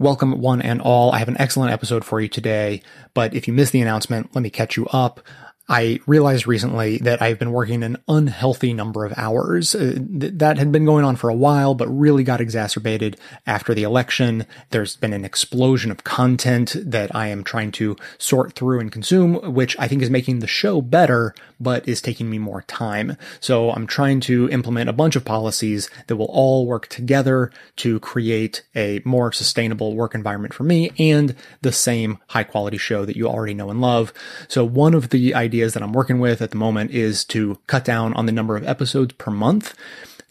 Welcome, one and all. I have an excellent episode for you today, but if you missed the announcement, let me catch you up. I realized recently that I've been working an unhealthy number of hours. Uh, th- that had been going on for a while, but really got exacerbated after the election. There's been an explosion of content that I am trying to sort through and consume, which I think is making the show better, but is taking me more time. So I'm trying to implement a bunch of policies that will all work together to create a more sustainable work environment for me and the same high quality show that you already know and love. So one of the ideas ideas that I'm working with at the moment is to cut down on the number of episodes per month.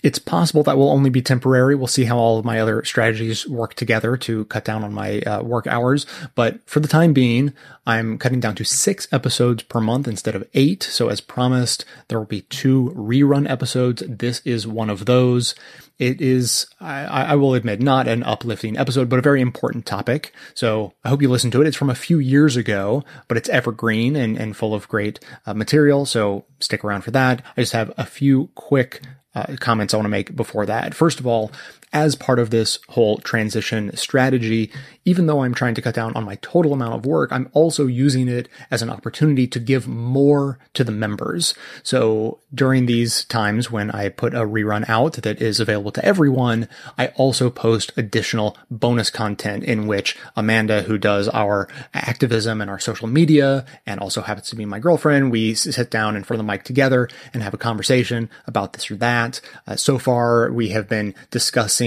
It's possible that will only be temporary. We'll see how all of my other strategies work together to cut down on my uh, work hours. But for the time being, I'm cutting down to six episodes per month instead of eight. So as promised, there will be two rerun episodes. This is one of those. It is, I, I, will admit, not an uplifting episode, but a very important topic. So I hope you listen to it. It's from a few years ago, but it's evergreen and, and full of great uh, material. So stick around for that. I just have a few quick uh, comments I want to make before that. First of all, as part of this whole transition strategy, even though I'm trying to cut down on my total amount of work, I'm also using it as an opportunity to give more to the members. So during these times when I put a rerun out that is available to everyone, I also post additional bonus content in which Amanda, who does our activism and our social media and also happens to be my girlfriend, we sit down in front of the mic together and have a conversation about this or that. Uh, so far, we have been discussing,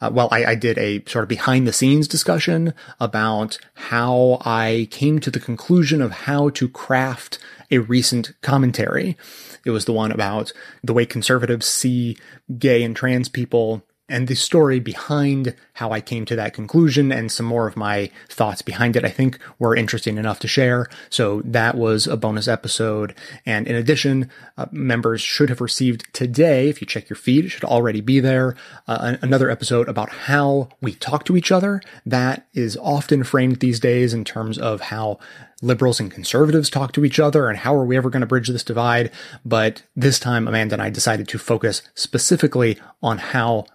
uh, well, I, I did a sort of behind the scenes discussion about how I came to the conclusion of how to craft a recent commentary. It was the one about the way conservatives see gay and trans people and the story behind how I came to that conclusion and some more of my thoughts behind it, I think were interesting enough to share. So that was a bonus episode. And in addition, uh, members should have received today, if you check your feed, it should already be there, uh, another episode about how we talk to each other. That is often framed these days in terms of how liberals and conservatives talk to each other and how are we ever going to bridge this divide. But this time, Amanda and I decided to focus specifically on how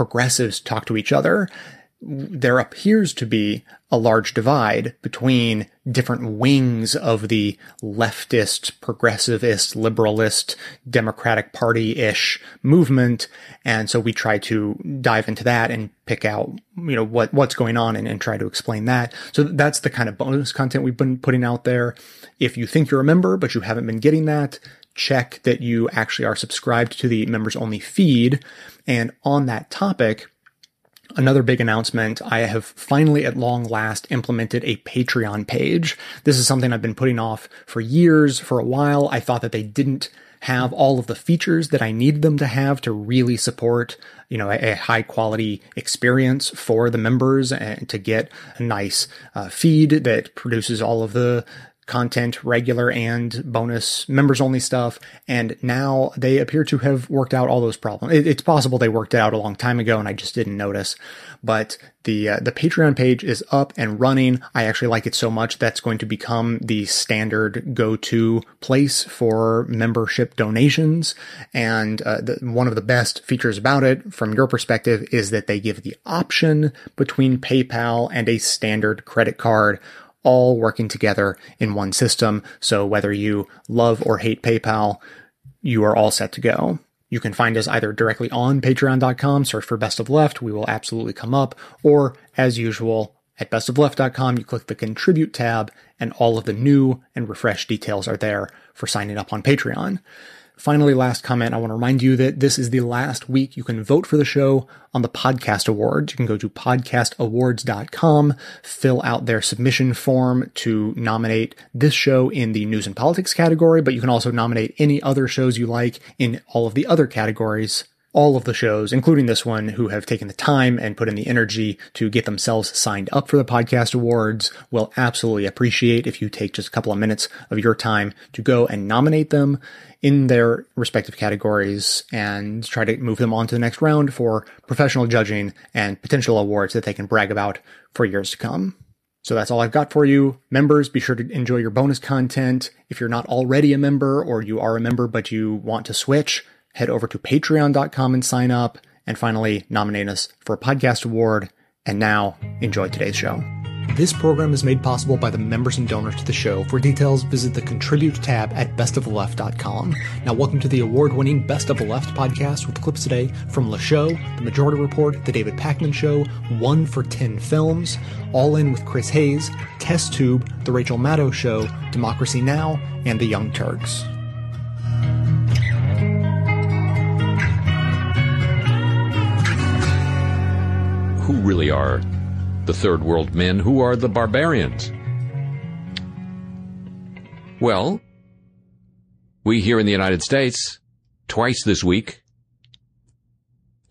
progressives talk to each other, there appears to be a large divide between different wings of the leftist, progressivist, liberalist, Democratic Party-ish movement. And so we try to dive into that and pick out, you know, what, what's going on and, and try to explain that. So that's the kind of bonus content we've been putting out there. If you think you're a member, but you haven't been getting that, check that you actually are subscribed to the members only feed. And on that topic, Another big announcement. I have finally at long last implemented a Patreon page. This is something I've been putting off for years. For a while, I thought that they didn't have all of the features that I needed them to have to really support, you know, a, a high quality experience for the members and to get a nice uh, feed that produces all of the content, regular and bonus members only stuff. And now they appear to have worked out all those problems. It, it's possible they worked it out a long time ago and I just didn't notice. But the uh, the Patreon page is up and running. I actually like it so much that's going to become the standard go-to place for membership donations. And uh, the, one of the best features about it, from your perspective, is that they give the option between PayPal and a standard credit card all working together in one system. So whether you love or hate PayPal, you are all set to go. You can find us either directly on patreon.com, search for Best of Left, we will absolutely come up, or as usual, at bestofleft.com, you click the contribute tab and all of the new and refreshed details are there for signing up on Patreon. Finally, last comment, I want to remind you that this is the last week you can vote for the show on the podcast awards. You can go to podcastawards.com, fill out their submission form to nominate this show in the news and politics category, but you can also nominate any other shows you like in all of the other categories all of the shows, including this one, who have taken the time and put in the energy to get themselves signed up for the podcast awards will absolutely appreciate if you take just a couple of minutes of your time to go and nominate them in their respective categories and try to move them on to the next round for professional judging and potential awards that they can brag about for years to come. So that's all I've got for you. Members, be sure to enjoy your bonus content. If you're not already a member or you are a member but you want to switch, head over to patreon.com and sign up. And finally, nominate us for a podcast award And now, enjoy today's show. This program is made possible by the members and donors to the show. For details, visit the contribute tab at bestoftheleft.com. Now, welcome to the award winning Best of the Left podcast with clips today from Le Show, The Majority Report, The David Pakman Show, One for 10 Films, All In with Chris Hayes, Test Tube, The Rachel Maddow Show, Democracy Now!, and The Young Turks. Who really are the third world men? Who are the barbarians? Well, we here in the United States, twice this week,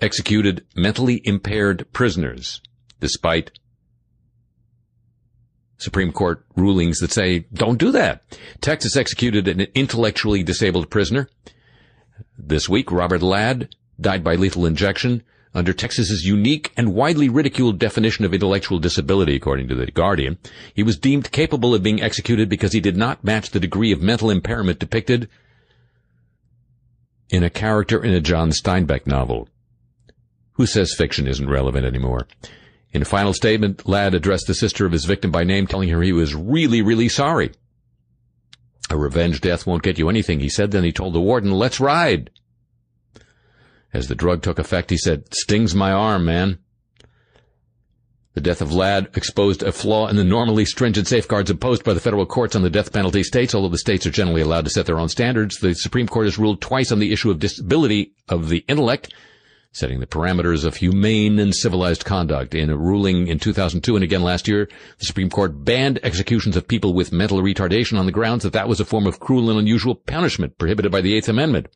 executed mentally impaired prisoners, despite Supreme Court rulings that say don't do that. Texas executed an intellectually disabled prisoner. This week, Robert Ladd died by lethal injection under Texas's unique and widely ridiculed definition of intellectual disability, according to the Guardian. He was deemed capable of being executed because he did not match the degree of mental impairment depicted in a character in a John Steinbeck novel. Who says fiction isn't relevant anymore? In a final statement, Ladd addressed the sister of his victim by name, telling her he was really, really sorry. A revenge death won't get you anything, he said. Then he told the warden, let's ride. As the drug took effect, he said, stings my arm, man. The death of Ladd exposed a flaw in the normally stringent safeguards imposed by the federal courts on the death penalty states. Although the states are generally allowed to set their own standards, the Supreme Court has ruled twice on the issue of disability of the intellect, setting the parameters of humane and civilized conduct. In a ruling in 2002 and again last year, the Supreme Court banned executions of people with mental retardation on the grounds that that was a form of cruel and unusual punishment prohibited by the Eighth Amendment.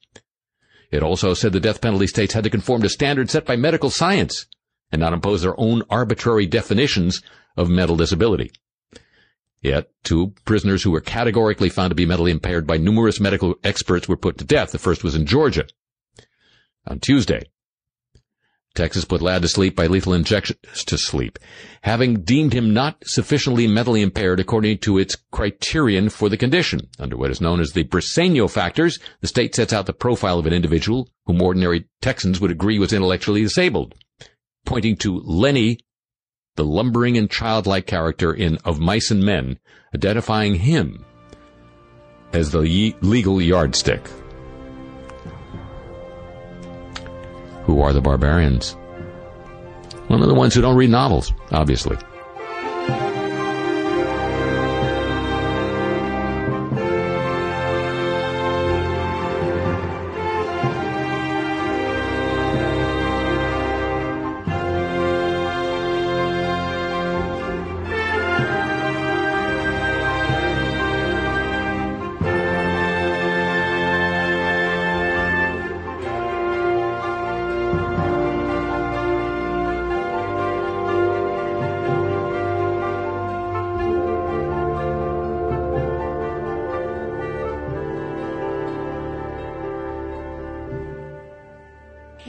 It also said the death penalty states had to conform to standards set by medical science and not impose their own arbitrary definitions of mental disability. Yet, two prisoners who were categorically found to be mentally impaired by numerous medical experts were put to death. The first was in Georgia on Tuesday. Texas put Ladd to sleep by lethal injection to sleep, having deemed him not sufficiently mentally impaired according to its criterion for the condition. Under what is known as the Briseno factors, the state sets out the profile of an individual whom ordinary Texans would agree was intellectually disabled, pointing to Lennie, the lumbering and childlike character in Of Mice and Men, identifying him as the legal yardstick. Who are the barbarians? One of the ones who don't read novels, obviously.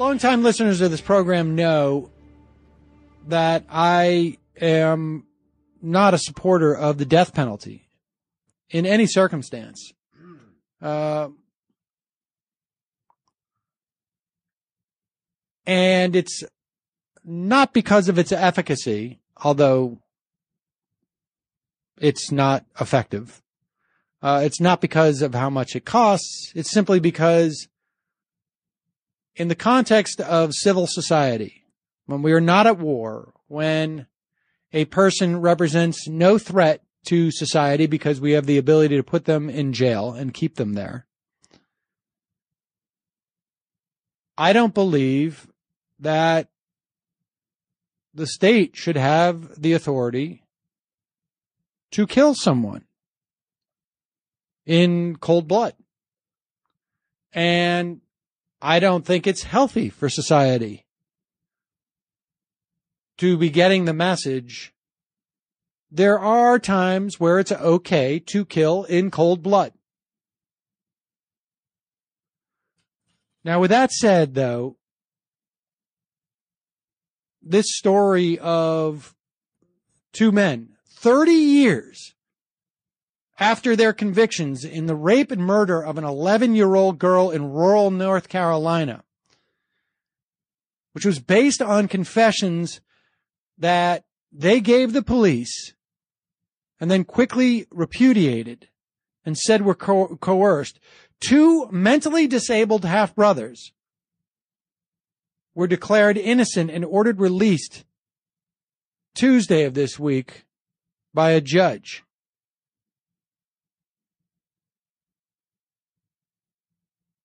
Longtime listeners of this program know that I am not a supporter of the death penalty in any circumstance. Uh, and it's not because of its efficacy, although it's not effective. Uh, it's not because of how much it costs. It's simply because in the context of civil society, when we are not at war, when a person represents no threat to society because we have the ability to put them in jail and keep them there. I don't believe that the state should have the authority to kill someone in cold blood. And I don't think it's healthy for society to be getting the message. There are times where it's okay to kill in cold blood. Now, with that said, though, this story of two men, 30 years after their convictions in the rape and murder of an 11 year old girl in rural North Carolina, which was based on confessions that they gave the police and then quickly repudiated and said were co- coerced. Two mentally disabled half brothers were declared innocent and ordered released Tuesday of this week by a judge.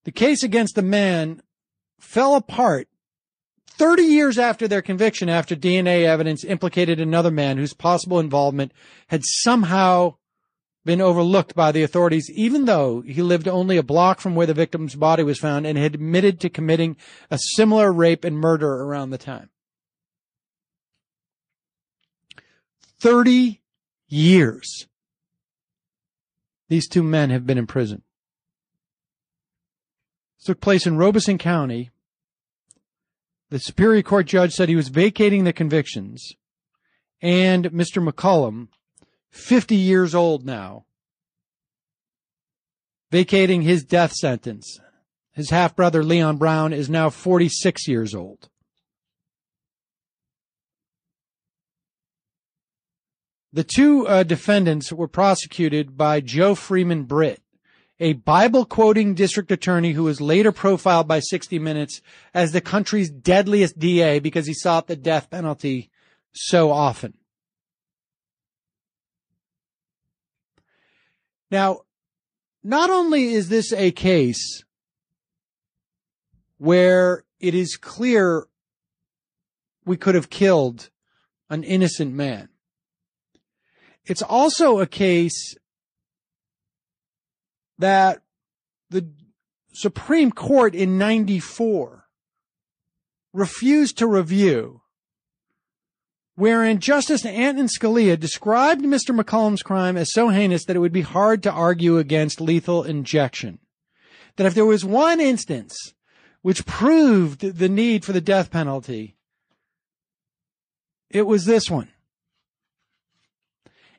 The case against the man fell apart 30 years after their conviction after DNA evidence implicated another man whose possible involvement had somehow been overlooked by the authorities, even though he lived only a block from where the victim's body was found and had admitted to committing a similar rape and murder around the time. 30 years. These two men have been in prison. Took place in Robeson County. The Superior Court judge said he was vacating the convictions. And Mr. McCollum, 50 years old now, vacating his death sentence. His half brother, Leon Brown, is now 46 years old. The two uh, defendants were prosecuted by Joe Freeman Britt, a Bible quoting district attorney who was later profiled by 60 Minutes as the country's deadliest DA because he sought the death penalty so often. Now, not only is this a case where it is clear we could have killed an innocent man, it's also a case that the Supreme Court in 94 refused to review, wherein Justice Antonin Scalia described Mr. McCollum's crime as so heinous that it would be hard to argue against lethal injection. That if there was one instance which proved the need for the death penalty, it was this one.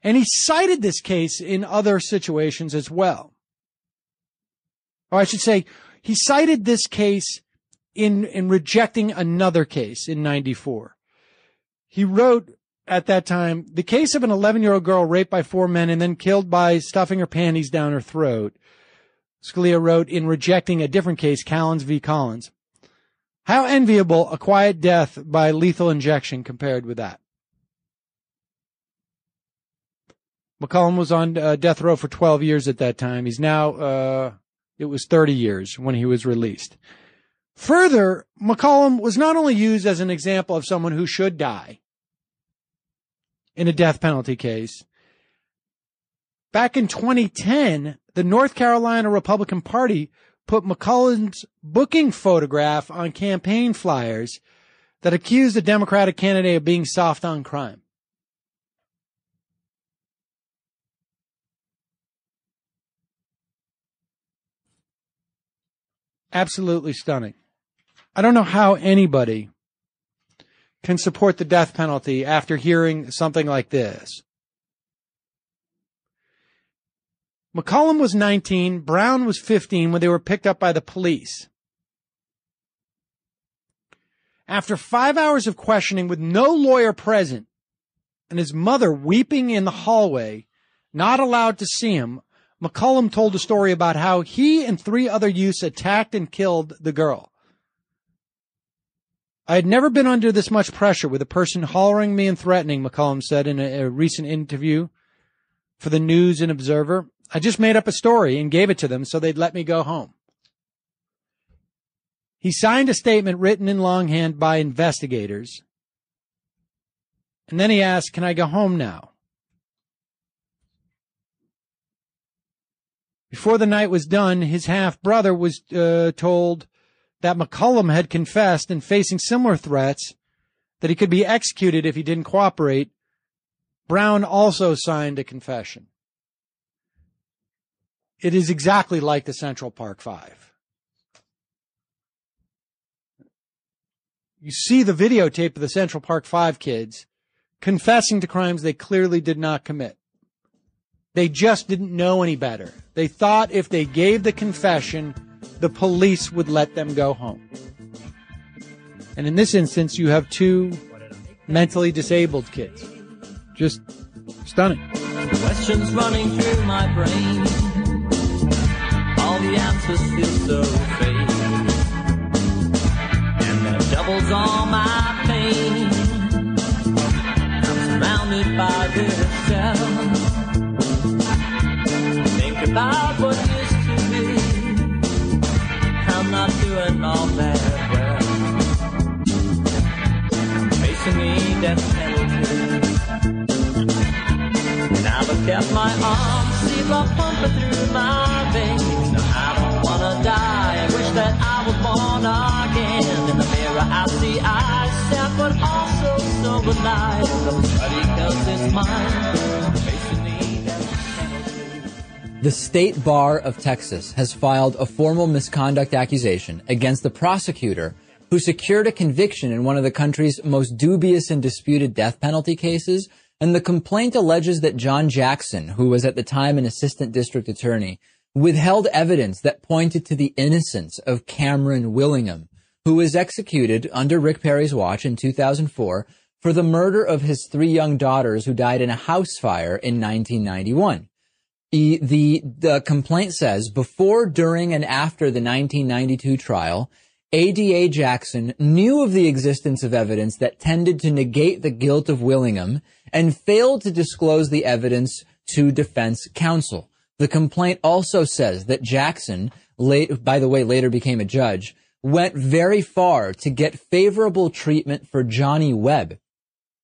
And he cited this case in other situations as well. Or I should say, he cited this case in, in rejecting another case in 94. He wrote at that time, the case of an 11 year old girl raped by four men and then killed by stuffing her panties down her throat. Scalia wrote in rejecting a different case, Callins v. Collins. How enviable a quiet death by lethal injection compared with that. McCollum was on uh, death row for 12 years at that time. He's now, uh, it was 30 years when he was released. Further, McCollum was not only used as an example of someone who should die in a death penalty case. Back in 2010, the North Carolina Republican Party put McCollum's booking photograph on campaign flyers that accused the Democratic candidate of being soft on crime. Absolutely stunning. I don't know how anybody can support the death penalty after hearing something like this. McCollum was 19, Brown was 15 when they were picked up by the police. After five hours of questioning with no lawyer present and his mother weeping in the hallway, not allowed to see him, McCollum told a story about how he and three other youths attacked and killed the girl. I had never been under this much pressure with a person hollering me and threatening, McCollum said in a, a recent interview for the News and Observer. I just made up a story and gave it to them so they'd let me go home. He signed a statement written in longhand by investigators. And then he asked, can I go home now? Before the night was done, his half brother was uh, told that McCollum had confessed and facing similar threats that he could be executed if he didn't cooperate. Brown also signed a confession. It is exactly like the Central Park Five. You see the videotape of the Central Park Five kids confessing to crimes they clearly did not commit. They just didn't know any better. They thought if they gave the confession, the police would let them go home. And in this instance, you have two mentally disabled kids. Just stunning. Questions running through my brain. All the answers feel so fake. And that doubles all my pain. I'm surrounded by this cell. About what used to be. I'm not doing all that well. Facing me death penalty. And I've kept my arms, see blood pumping through my veins. No, I don't wanna die. I wish that I was born again. In the mirror, I see eyes sad, but also so alive. Don't study 'cause it's mine. The State Bar of Texas has filed a formal misconduct accusation against the prosecutor who secured a conviction in one of the country's most dubious and disputed death penalty cases. And the complaint alleges that John Jackson, who was at the time an assistant district attorney, withheld evidence that pointed to the innocence of Cameron Willingham, who was executed under Rick Perry's watch in 2004 for the murder of his three young daughters who died in a house fire in 1991. The, the complaint says before, during, and after the 1992 trial, ADA Jackson knew of the existence of evidence that tended to negate the guilt of Willingham and failed to disclose the evidence to defense counsel. The complaint also says that Jackson, late, by the way, later became a judge, went very far to get favorable treatment for Johnny Webb,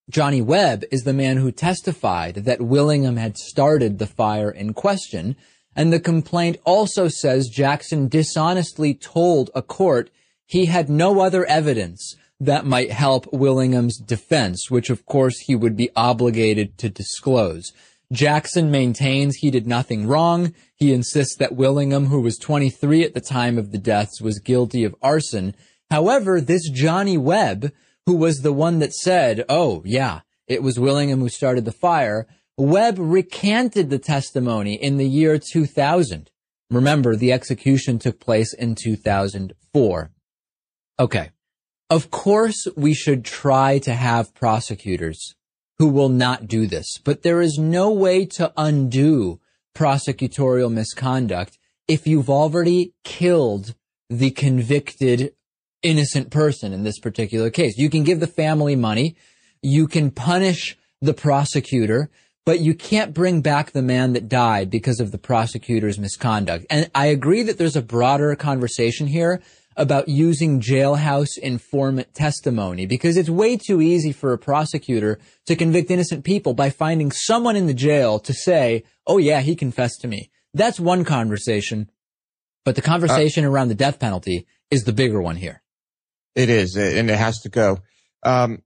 Johnny Webb is the man who testified that Willingham had started the fire in question, and the complaint also says Jackson dishonestly told a court he had no other evidence that might help Willingham's defense, which of course he would be obligated to disclose. Jackson maintains he did nothing wrong. He insists that Willingham, who was 23 at the time of the deaths, was guilty of arson. However, this Johnny Webb, who was the one that said, oh, yeah, it was Willingham who started the fire, Webb recanted the testimony in the year 2000. Remember, the execution took place in 2004. Okay. Of course, we should try to have prosecutors who will not do this, but there is no way to undo prosecutorial misconduct if you've already killed the convicted innocent person in this particular case. You can give the family money. You can punish the prosecutor, but you can't bring back the man that died because of the prosecutor's misconduct. And I agree that there's a broader conversation here about using jailhouse informant testimony because it's way too easy for a prosecutor to convict innocent people by finding someone in the jail to say, oh yeah, he confessed to me. That's one conversation. But the conversation uh, around the death penalty is the bigger one here. It is, and it has to go. Um,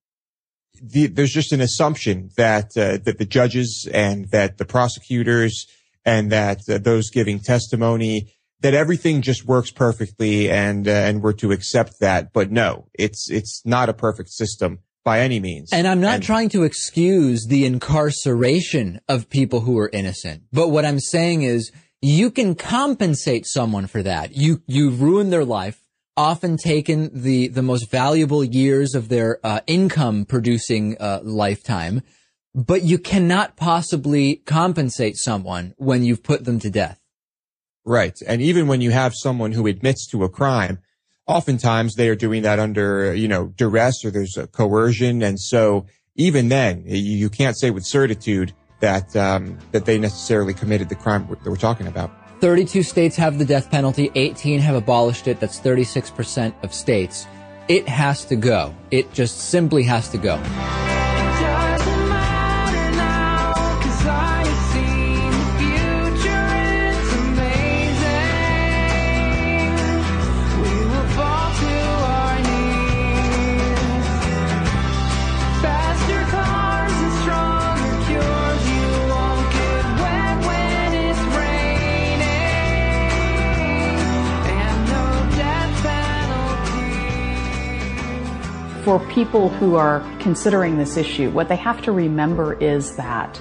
the, there's just an assumption that uh, that the judges and that the prosecutors and that uh, those giving testimony that everything just works perfectly and uh, and we're to accept that. But no, it's it's not a perfect system by any means. And I'm not and, trying to excuse the incarceration of people who are innocent, but what I'm saying is you can compensate someone for that. You you ruin their life often taken the the most valuable years of their uh, income producing uh, lifetime, but you cannot possibly compensate someone when you've put them to death. Right, and even when you have someone who admits to a crime, oftentimes they are doing that under you know duress or there's a coercion, and so even then you can't say with certitude that um, that they necessarily committed the crime that we're talking about. 32 states have the death penalty, 18 have abolished it. That's 36% of states. It has to go. It just simply has to go. For people who are considering this issue, what they have to remember is that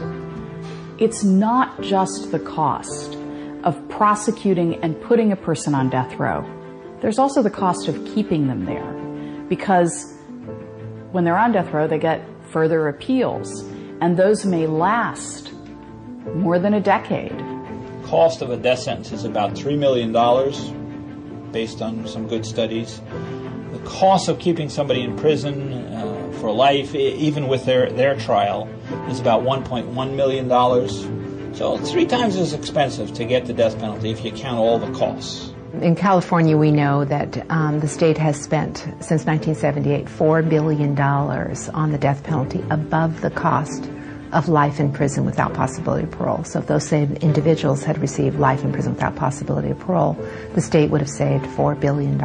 it's not just the cost of prosecuting and putting a person on death row. There's also the cost of keeping them there because when they're on death row, they get further appeals, and those may last more than a decade. Cost of a death sentence is about $3 million based on some good studies. The cost of keeping somebody in prison uh, for life, even with their, their trial, is about $1.1 million. So three times as expensive to get the death penalty if you count all the costs. In California, we know that um, the state has spent since 1978 $4 billion on the death penalty above the cost of life in prison without possibility of parole. So if those same individuals had received life in prison without possibility of parole, the state would have saved $4 billion.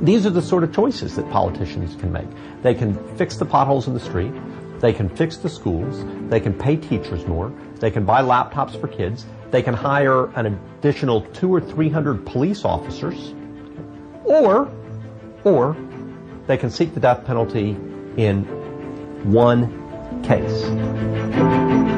These are the sort of choices that politicians can make. They can fix the potholes in the street. They can fix the schools. They can pay teachers more. They can buy laptops for kids. They can hire an additional two or three hundred police officers. Or, or, they can seek the death penalty in one case.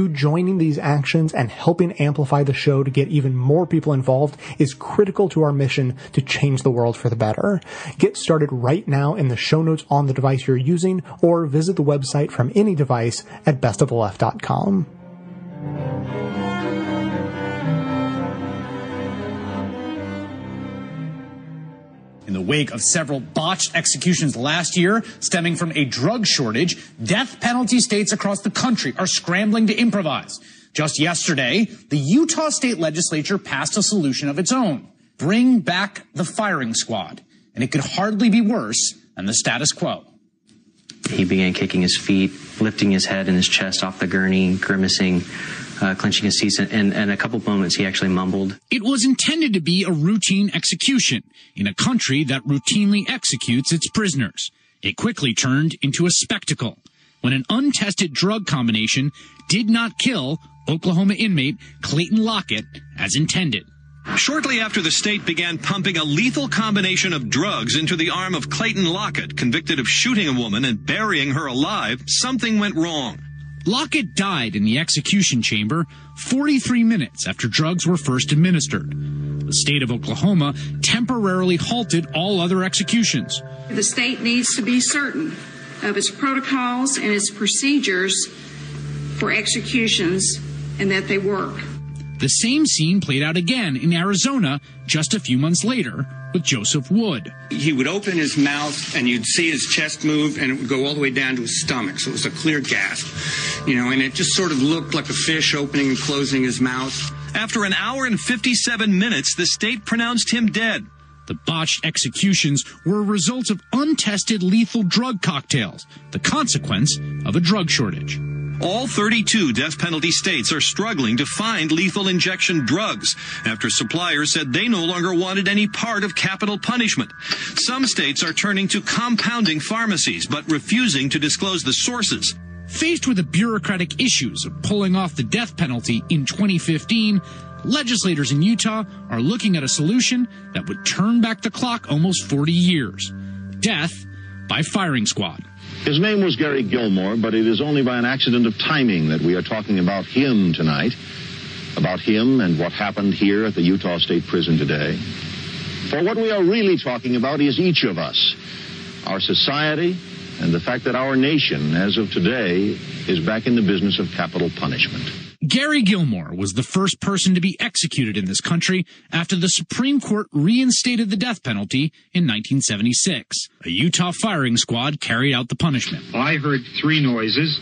joining these actions and helping amplify the show to get even more people involved is critical to our mission to change the world for the better. Get started right now in the show notes on the device you're using or visit the website from any device at bestoftheleft.com. the wake of several botched executions last year stemming from a drug shortage, death penalty states across the country are scrambling to improvise. Just yesterday, the Utah state legislature passed a solution of its own. Bring back the firing squad. And it could hardly be worse than the status quo. He began kicking his feet, lifting his head and his chest off the gurney, grimacing, uh, clenching his teeth, and, and a couple moments he actually mumbled. It was intended to be a routine execution in a country that routinely executes its prisoners. It quickly turned into a spectacle when an untested drug combination did not kill Oklahoma inmate Clayton Lockett as intended. Shortly after the state began pumping a lethal combination of drugs into the arm of Clayton Lockett, convicted of shooting a woman and burying her alive, something went wrong. Lockett died in the execution chamber 43 minutes after drugs were first administered. The state of Oklahoma temporarily halted all other executions. The state needs to be certain of its protocols and its procedures for executions and that they work. The same scene played out again in Arizona just a few months later with Joseph Wood. He would open his mouth and you'd see his chest move and it would go all the way down to his stomach. So it was a clear gasp, you know, and it just sort of looked like a fish opening and closing his mouth. After an hour and 57 minutes, the state pronounced him dead. The botched executions were a result of untested lethal drug cocktails, the consequence of a drug shortage. All 32 death penalty states are struggling to find lethal injection drugs after suppliers said they no longer wanted any part of capital punishment. Some states are turning to compounding pharmacies but refusing to disclose the sources. Faced with the bureaucratic issues of pulling off the death penalty in 2015, legislators in Utah are looking at a solution that would turn back the clock almost 40 years. Death by firing squad. His name was Gary Gilmore, but it is only by an accident of timing that we are talking about him tonight, about him and what happened here at the Utah State Prison today. For what we are really talking about is each of us, our society, and the fact that our nation, as of today, is back in the business of capital punishment. Gary Gilmore was the first person to be executed in this country after the Supreme Court reinstated the death penalty in 1976. A Utah firing squad carried out the punishment. I heard three noises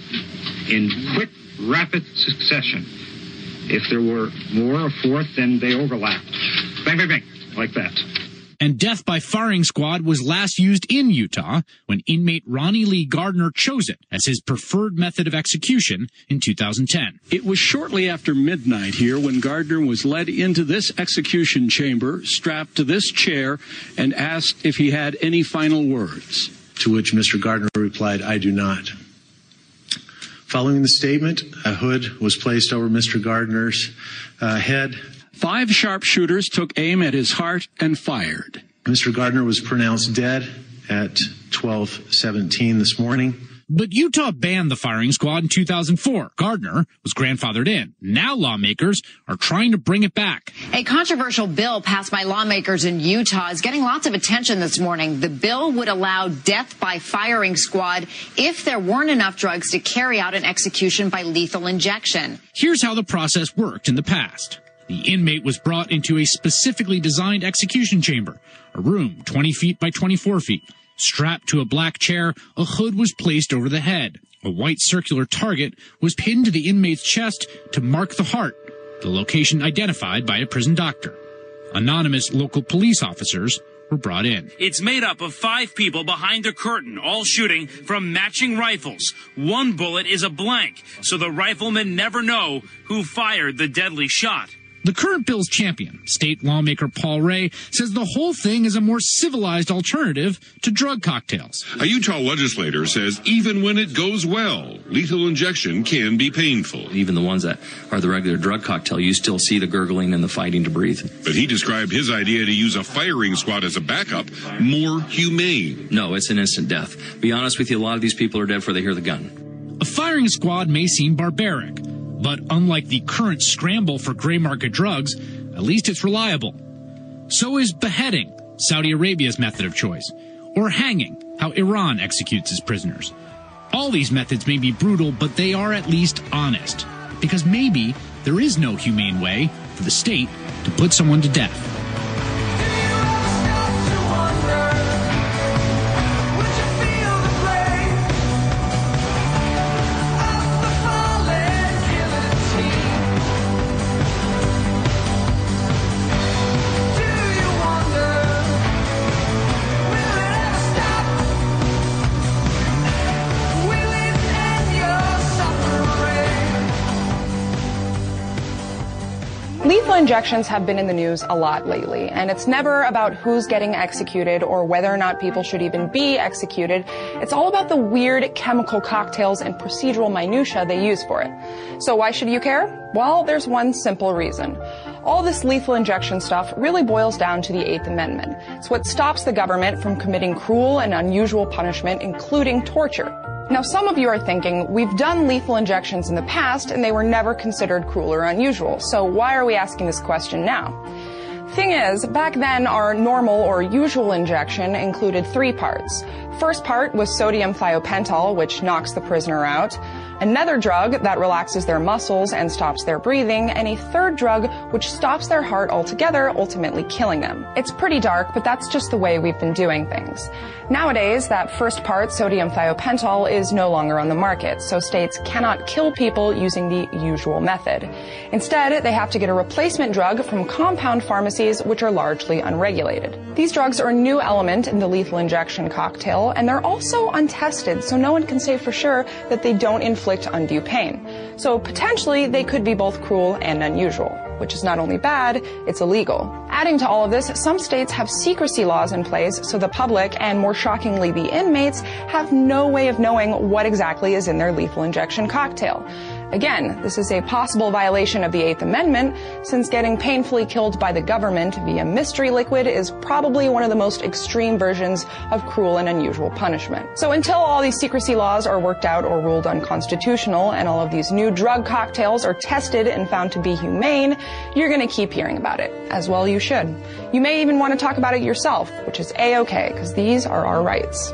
in quick, rapid succession. If there were more, a fourth, then they overlapped. Bang, bang, bang, like that. And death by firing squad was last used in Utah when inmate Ronnie Lee Gardner chose it as his preferred method of execution in 2010. It was shortly after midnight here when Gardner was led into this execution chamber, strapped to this chair, and asked if he had any final words. To which Mr. Gardner replied, I do not. Following the statement, a hood was placed over Mr. Gardner's uh, head. Five sharpshooters took aim at his heart and fired. Mr. Gardner was pronounced dead at 12:17 this morning. But Utah banned the firing squad in 2004. Gardner was grandfathered in. Now lawmakers are trying to bring it back. A controversial bill passed by lawmakers in Utah is getting lots of attention this morning. The bill would allow death by firing squad if there weren't enough drugs to carry out an execution by lethal injection. Here's how the process worked in the past. The inmate was brought into a specifically designed execution chamber, a room 20 feet by 24 feet. Strapped to a black chair, a hood was placed over the head. A white circular target was pinned to the inmate's chest to mark the heart, the location identified by a prison doctor. Anonymous local police officers were brought in. It's made up of five people behind a curtain, all shooting from matching rifles. One bullet is a blank, so the riflemen never know who fired the deadly shot. The current bill's champion, state lawmaker Paul Ray, says the whole thing is a more civilized alternative to drug cocktails. A Utah legislator says even when it goes well, lethal injection can be painful. Even the ones that are the regular drug cocktail, you still see the gurgling and the fighting to breathe. But he described his idea to use a firing squad as a backup more humane. No, it's an instant death. Be honest with you, a lot of these people are dead before they hear the gun. A firing squad may seem barbaric, but unlike the current scramble for gray market drugs, at least it's reliable. So is beheading, Saudi Arabia's method of choice, or hanging, how Iran executes its prisoners. All these methods may be brutal, but they are at least honest. Because maybe there is no humane way for the state to put someone to death. Injections have been in the news a lot lately, and it's never about who's getting executed or whether or not people should even be executed. It's all about the weird chemical cocktails and procedural minutia they use for it. So why should you care? Well, there's one simple reason. All this lethal injection stuff really boils down to the Eighth Amendment. It's what stops the government from committing cruel and unusual punishment, including torture. Now, some of you are thinking, we've done lethal injections in the past and they were never considered cruel or unusual, so why are we asking this question now? Thing is, back then our normal or usual injection included three parts. First part was sodium thiopental, which knocks the prisoner out. Another drug that relaxes their muscles and stops their breathing, and a third drug which stops their heart altogether, ultimately killing them. It's pretty dark, but that's just the way we've been doing things. Nowadays, that first part, sodium thiopental, is no longer on the market, so states cannot kill people using the usual method. Instead, they have to get a replacement drug from compound pharmacies, which are largely unregulated. These drugs are a new element in the lethal injection cocktail, and they're also untested, so no one can say for sure that they don't inflict undue pain. So potentially, they could be both cruel and unusual, which is not only bad, it's illegal. Adding to all of this, some states have secrecy laws in place, so the public, and more shockingly the inmates, have no way of knowing what exactly is in their lethal injection cocktail. Again, this is a possible violation of the Eighth Amendment, since getting painfully killed by the government via mystery liquid is probably one of the most extreme versions of cruel and unusual punishment. So until all these secrecy laws are worked out or ruled unconstitutional, and all of these new drug cocktails are tested and found to be humane, you're gonna keep hearing about it. As well you should. You may even want to talk about it yourself, which is A-okay, because these are our rights.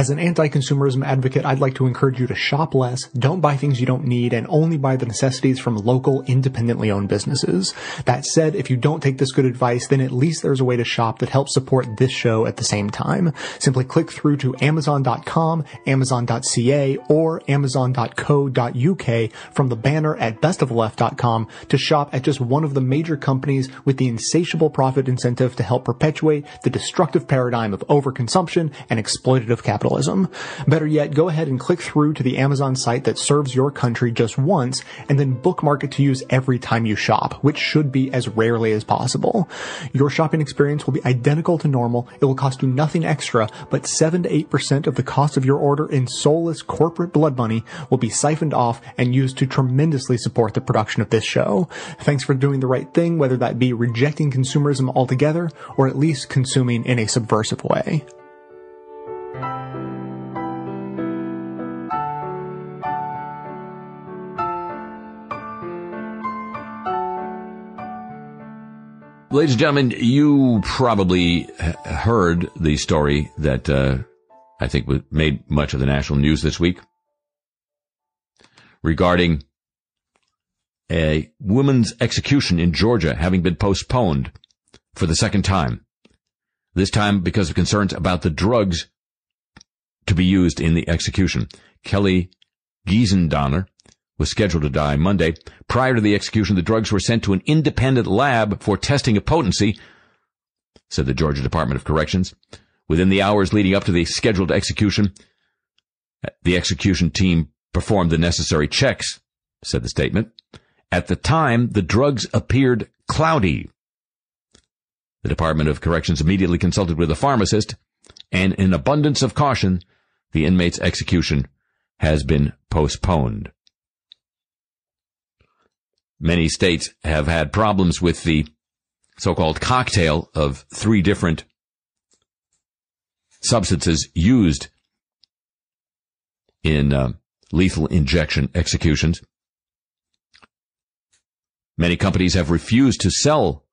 As an anti-consumerism advocate, I'd like to encourage you to shop less, don't buy things you don't need, and only buy the necessities from local, independently owned businesses. That said, if you don't take this good advice, then at least there's a way to shop that helps support this show at the same time. Simply click through to amazon.com, amazon.ca, or amazon.co.uk from the banner at bestofleft.com to shop at just one of the major companies with the insatiable profit incentive to help perpetuate the destructive paradigm of overconsumption and exploitative capitalism. Better yet, go ahead and click through to the Amazon site that serves your country just once and then bookmark it to use every time you shop, which should be as rarely as possible. Your shopping experience will be identical to normal. It will cost you nothing extra, but 7 to 8% of the cost of your order in soulless corporate blood money will be siphoned off and used to tremendously support the production of this show. Thanks for doing the right thing, whether that be rejecting consumerism altogether or at least consuming in a subversive way. Ladies and gentlemen, you probably heard the story that uh, I think made much of the national news this week regarding a woman's execution in Georgia having been postponed for the second time. This time because of concerns about the drugs to be used in the execution. Kelly Gissendaner was scheduled to die Monday. Prior to the execution, the drugs were sent to an independent lab for testing of potency, said the Georgia Department of Corrections. Within the hours leading up to the scheduled execution, the execution team performed the necessary checks, said the statement. At the time, the drugs appeared cloudy. The Department of Corrections immediately consulted with a pharmacist, and in abundance of caution, the inmate's execution has been postponed. Many states have had problems with the so-called cocktail of three different substances used in uh, lethal injection executions. Many companies have refused to sell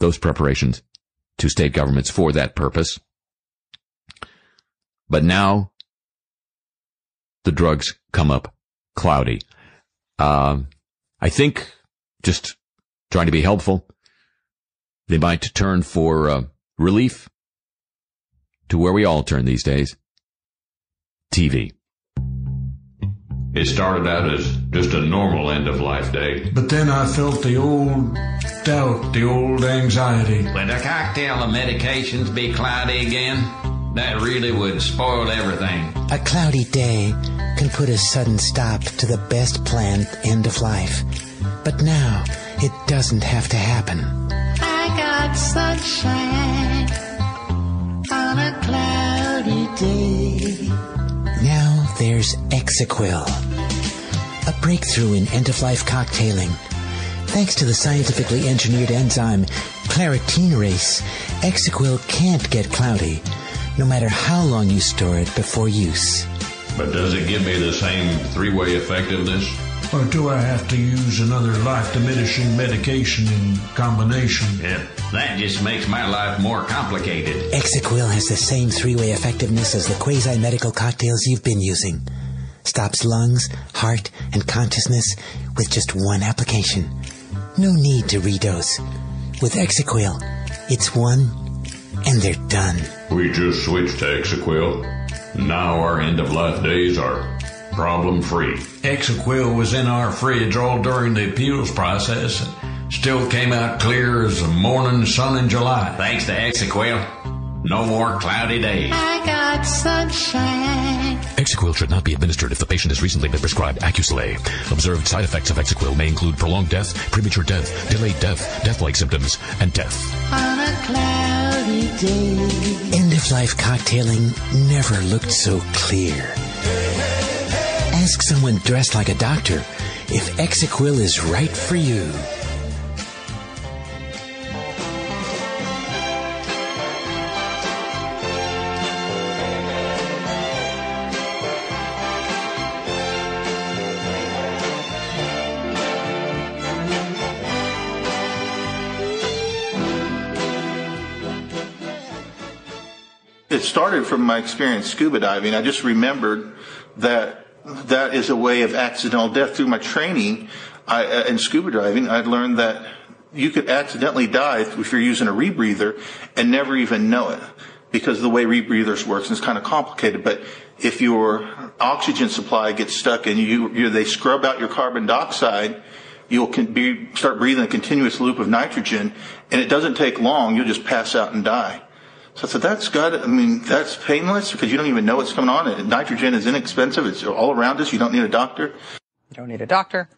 those preparations to state governments for that purpose. But now the drugs come up cloudy. Um, I think just trying to be helpful, they might turn for uh, relief to where we all turn these days TV. It started out as just a normal end of life day. But then I felt the old doubt, the old anxiety. Would the cocktail of medications be cloudy again? That really would spoil everything. A cloudy day can put a sudden stop to the best planned end of life. But now, it doesn't have to happen. I got sunshine on a cloudy day. Now there's Exequil, a breakthrough in end-of-life cocktailing. Thanks to the scientifically engineered enzyme claritinase, Exequil can't get cloudy, no matter how long you store it before use. But does it give me the same three-way effectiveness? Or do I have to use another life-diminishing medication in combination? Yeah, that just makes my life more complicated. Exequil has the same three-way effectiveness as the quasi-medical cocktails you've been using. Stops lungs, heart, and consciousness with just one application. No need to redose. With Exequil, it's one, and they're done. We just switched to Exequil. Now our end of life days are problem free. Exequil was in our fridge all during the appeals process and still came out clear as the morning sun in July. Thanks to Exequil, no more cloudy days. I got sunshine. Exequil should not be administered if the patient has recently been prescribed Accuslay. Observed side effects of Exequil may include prolonged death, premature death, delayed death, death-like symptoms, and death. End of life cocktailing never looked so clear. Ask someone dressed like a doctor if Exequil is right for you. Started from my experience scuba diving. I just remembered that that is a way of accidental death. Through my training I, uh, in scuba diving, I'd learned that you could accidentally die if you're using a rebreather and never even know it because the way rebreathers works is kind of complicated. But if your oxygen supply gets stuck and you, you they scrub out your carbon dioxide, you'll be, start breathing a continuous loop of nitrogen, and it doesn't take long. You'll just pass out and die. So I said, that's good. I mean, that's painless because you don't even know what's coming on. Nitrogen is inexpensive. It's all around us. You don't need a doctor. You don't need a doctor.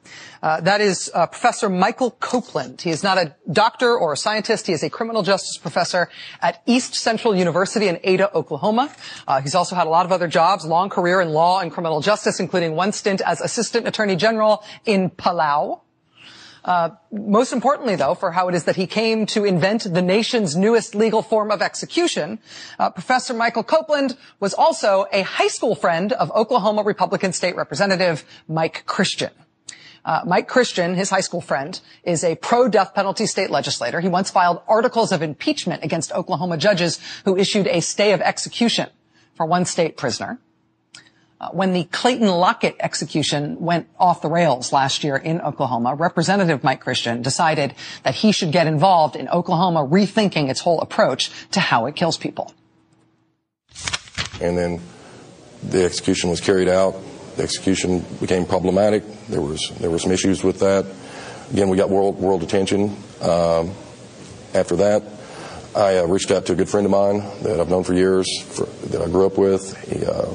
Uh, that is uh, Professor Michael Copeland. He is not a doctor or a scientist. He is a criminal justice professor at East Central University in Ada, Oklahoma. Uh, he's also had a lot of other jobs, long career in law and criminal justice, including one stint as assistant attorney general in Palau. Uh, most importantly, though, for how it is that he came to invent the nation's newest legal form of execution, uh, Professor Michael Copeland was also a high school friend of Oklahoma Republican State Representative Mike Christian. Uh, Mike Christian, his high school friend, is a pro-death penalty state legislator. He once filed articles of impeachment against Oklahoma judges who issued a stay of execution for one state prisoner. Uh, when the Clayton Lockett execution went off the rails last year in Oklahoma, Representative Mike Christian decided that he should get involved in Oklahoma rethinking its whole approach to how it kills people. And then the execution was carried out. The execution became problematic. There was there were some issues with that. Again, we got world world attention. Um, after that, I uh, reached out to a good friend of mine that I've known for years, for, that I grew up with. He, uh,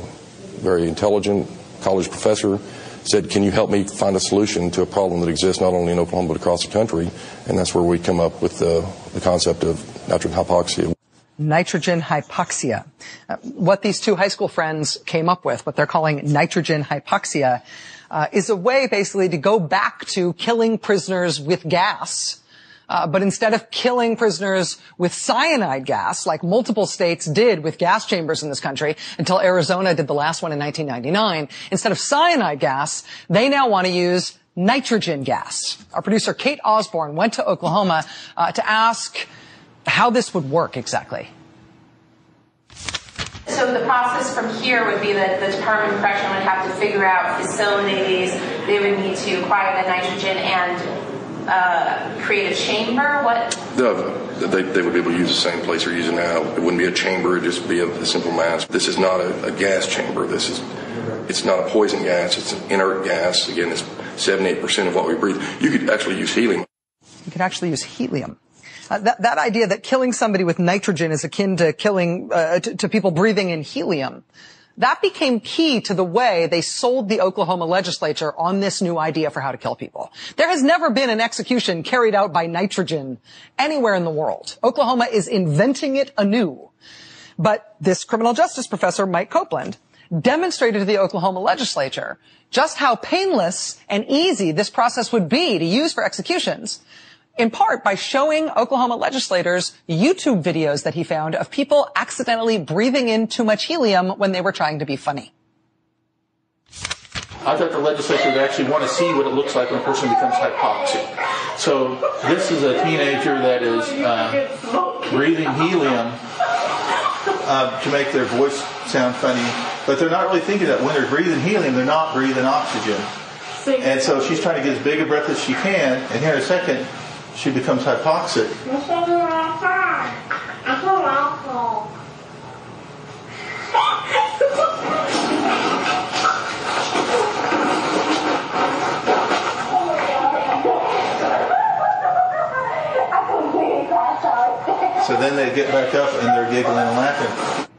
very intelligent college professor, said, Can you help me find a solution to a problem that exists not only in Oklahoma but across the country? And that's where we come up with the, the concept of nitrogen hypoxia. Nitrogen hypoxia. Uh, what these two high school friends came up with, what they're calling nitrogen hypoxia, uh, is a way basically to go back to killing prisoners with gas uh, but instead of killing prisoners with cyanide gas, like multiple states did with gas chambers in this country until Arizona did the last one in 1999, instead of cyanide gas, they now want to use nitrogen gas. Our producer Kate Osborne went to Oklahoma uh, to ask how this would work exactly. So the process from here would be that the Department of Correction would have to figure out facilities. They would need to acquire the nitrogen and uh, create a chamber? What? The, they, they would be able to use the same place they're using now. It wouldn't be a chamber; it'd just be a, a simple mass. This is not a, a, gas chamber. This is it's not a poison gas. It's an inert gas. Again, it's 78 percent of what we breathe. You could actually use helium. You could actually use helium. Uh, that, that idea that killing somebody with nitrogen is akin to killing uh, to, to people breathing in helium that became key to the way they sold the Oklahoma legislature on this new idea for how to kill people. There has never been an execution carried out by nitrogen anywhere in the world. Oklahoma is inventing it anew. But this criminal justice professor, Mike Copeland, demonstrated to the Oklahoma legislature just how painless and easy this process would be to use for executions in part by showing Oklahoma legislators YouTube videos that he found of people accidentally breathing in too much helium when they were trying to be funny. I thought the legislature would actually want to see what it looks like when a person becomes hypoxic. So this is a teenager that is uh, breathing helium uh, to make their voice sound funny, but they're not really thinking that when they're breathing helium, they're not breathing oxygen. And so she's trying to get as big a breath as she can, and here in a second, she becomes hypoxic. So then they get back up and they're giggling and laughing.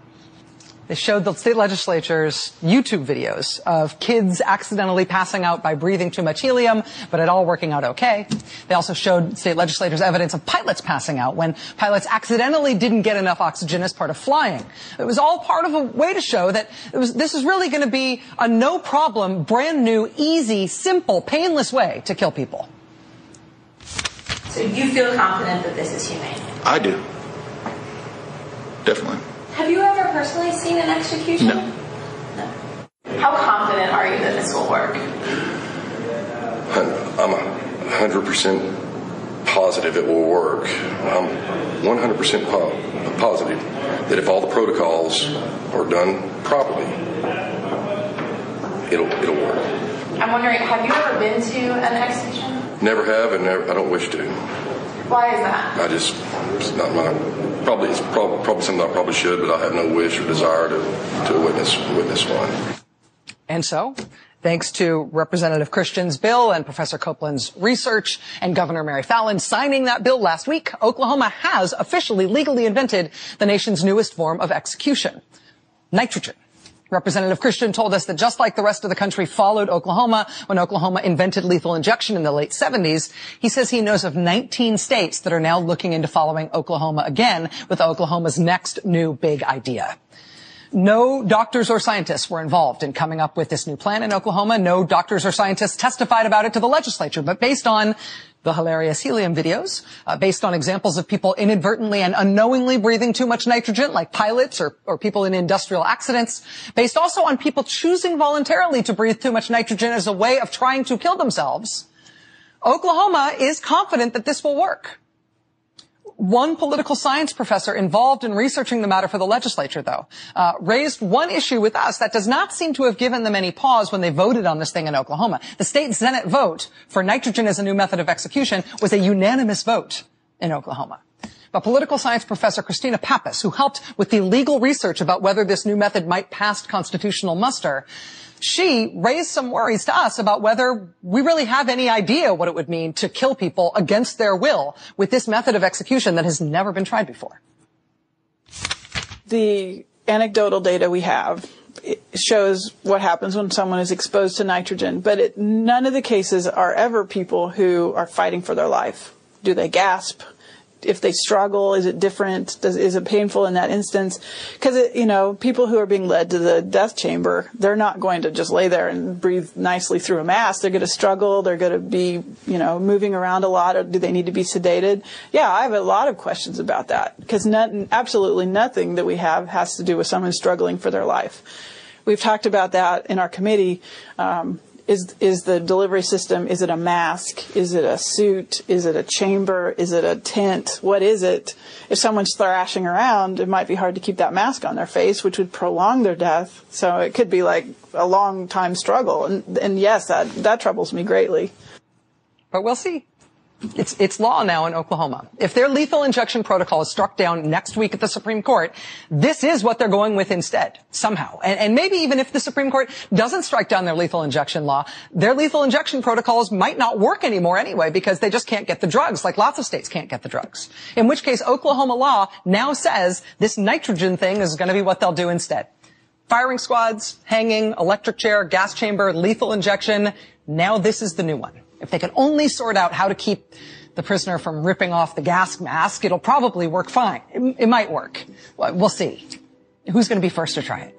They showed the state legislatures YouTube videos of kids accidentally passing out by breathing too much helium, but it all working out okay. They also showed state legislators evidence of pilots passing out when pilots accidentally didn't get enough oxygen as part of flying. It was all part of a way to show that was, this is really going to be a no problem, brand new, easy, simple, painless way to kill people. So you feel confident that this is humane? I do. Definitely. Have you ever personally seen an execution? No. No. How confident are you that this will work? I'm a hundred percent positive it will work. I'm 100% po- positive that if all the protocols are done properly, it'll it'll work. I'm wondering, have you ever been to an execution? Never have, and never, I don't wish to. Why is that? I just it's not my probably it's prob- probably something I probably should, but I have no wish or desire to to witness witness one. And so, thanks to Representative Christian's bill and Professor Copeland's research and Governor Mary Fallin signing that bill last week, Oklahoma has officially legally invented the nation's newest form of execution, nitrogen. Representative Christian told us that just like the rest of the country followed Oklahoma when Oklahoma invented lethal injection in the late 70s, he says he knows of 19 states that are now looking into following Oklahoma again with Oklahoma's next new big idea. No doctors or scientists were involved in coming up with this new plan in Oklahoma. No doctors or scientists testified about it to the legislature, but based on the hilarious helium videos, uh, based on examples of people inadvertently and unknowingly breathing too much nitrogen, like pilots or, or people in industrial accidents, based also on people choosing voluntarily to breathe too much nitrogen as a way of trying to kill themselves, Oklahoma is confident that this will work. One political science professor involved in researching the matter for the legislature, though, uh, raised one issue with us that does not seem to have given them any pause when they voted on this thing in Oklahoma. The state Senate vote for nitrogen as a new method of execution was a unanimous vote in Oklahoma. But political science professor Christina Pappas, who helped with the legal research about whether this new method might pass constitutional muster, she raised some worries to us about whether we really have any idea what it would mean to kill people against their will with this method of execution that has never been tried before. The anecdotal data we have shows what happens when someone is exposed to nitrogen, but it, none of the cases are ever people who are fighting for their life. Do they gasp? If they struggle, is it different? Does, is it painful in that instance? Because you know, people who are being led to the death chamber, they're not going to just lay there and breathe nicely through a mask. They're going to struggle. They're going to be, you know, moving around a lot. Or do they need to be sedated? Yeah, I have a lot of questions about that because absolutely nothing that we have has to do with someone struggling for their life. We've talked about that in our committee. Um, is is the delivery system is it a mask? Is it a suit? Is it a chamber? Is it a tent? What is it? If someone's thrashing around it might be hard to keep that mask on their face which would prolong their death. So it could be like a long time struggle. And and yes that that troubles me greatly. But we'll see it's, it's law now in Oklahoma. If their lethal injection protocol is struck down next week at the Supreme Court, this is what they're going with instead, somehow. And, and maybe even if the Supreme Court doesn't strike down their lethal injection law, their lethal injection protocols might not work anymore anyway because they just can't get the drugs, like lots of states can't get the drugs. In which case, Oklahoma law now says this nitrogen thing is going to be what they'll do instead. Firing squads, hanging, electric chair, gas chamber, lethal injection. Now this is the new one. If they could only sort out how to keep the prisoner from ripping off the gas mask, it'll probably work fine. It, it might work. We'll see. Who's going to be first to try it?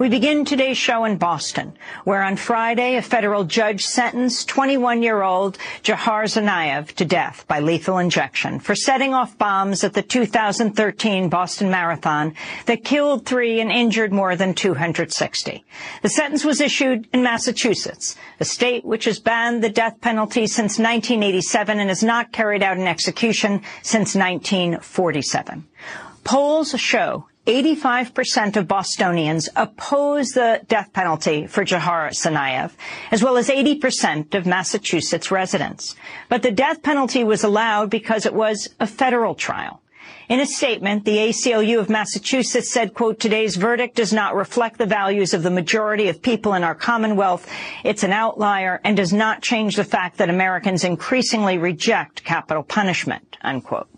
We begin today's show in Boston, where on Friday a federal judge sentenced 21-year-old Jahar Tsarnaev to death by lethal injection for setting off bombs at the 2013 Boston Marathon that killed three and injured more than 260. The sentence was issued in Massachusetts, a state which has banned the death penalty since 1987 and has not carried out an execution since 1947. Polls show 85% of Bostonians oppose the death penalty for Jahar Tsarnaev, as well as 80% of Massachusetts residents. But the death penalty was allowed because it was a federal trial. In a statement, the ACLU of Massachusetts said, quote, today's verdict does not reflect the values of the majority of people in our Commonwealth. It's an outlier and does not change the fact that Americans increasingly reject capital punishment, unquote.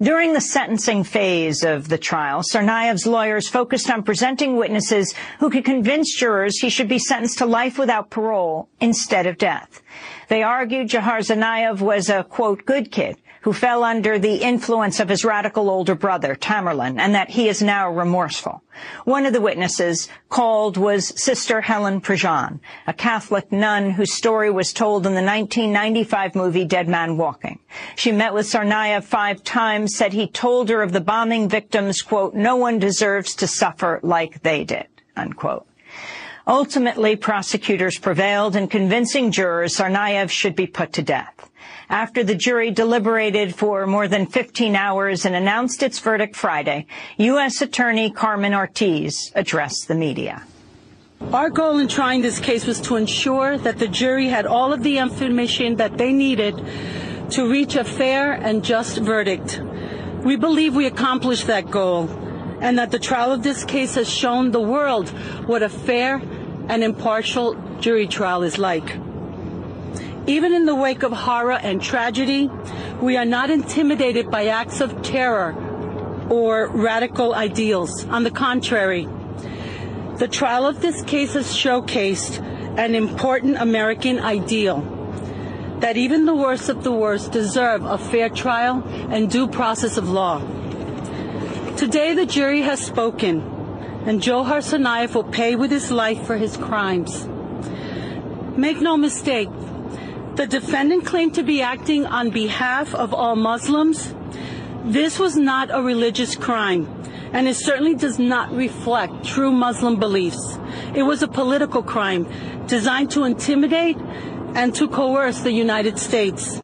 During the sentencing phase of the trial, Tsarnaev's lawyers focused on presenting witnesses who could convince jurors he should be sentenced to life without parole instead of death. They argued Dzhokhar Tsarnaev was a, quote, good kid who fell under the influence of his radical older brother, Tamerlan, and that he is now remorseful. One of the witnesses called was Sister Helen Prejean, a Catholic nun whose story was told in the 1995 movie Dead Man Walking. She met with Tsarnaev five times, said he told her of the bombing victims, quote, no one deserves to suffer like they did, unquote. Ultimately, prosecutors prevailed in convincing jurors Tsarnaev should be put to death. After the jury deliberated for more than 15 hours and announced its verdict Friday, U.S. Attorney Carmen Ortiz addressed the media. Our goal in trying this case was to ensure that the jury had all of the information that they needed to reach a fair and just verdict. We believe we accomplished that goal and that the trial of this case has shown the world what a fair and impartial jury trial is like. Even in the wake of horror and tragedy, we are not intimidated by acts of terror or radical ideals. On the contrary, the trial of this case has showcased an important American ideal that even the worst of the worst deserve a fair trial and due process of law. Today, the jury has spoken, and Dzhokhar Tsarnaev will pay with his life for his crimes. Make no mistake, the defendant claimed to be acting on behalf of all Muslims. This was not a religious crime, and it certainly does not reflect true Muslim beliefs. It was a political crime designed to intimidate and to coerce the United States.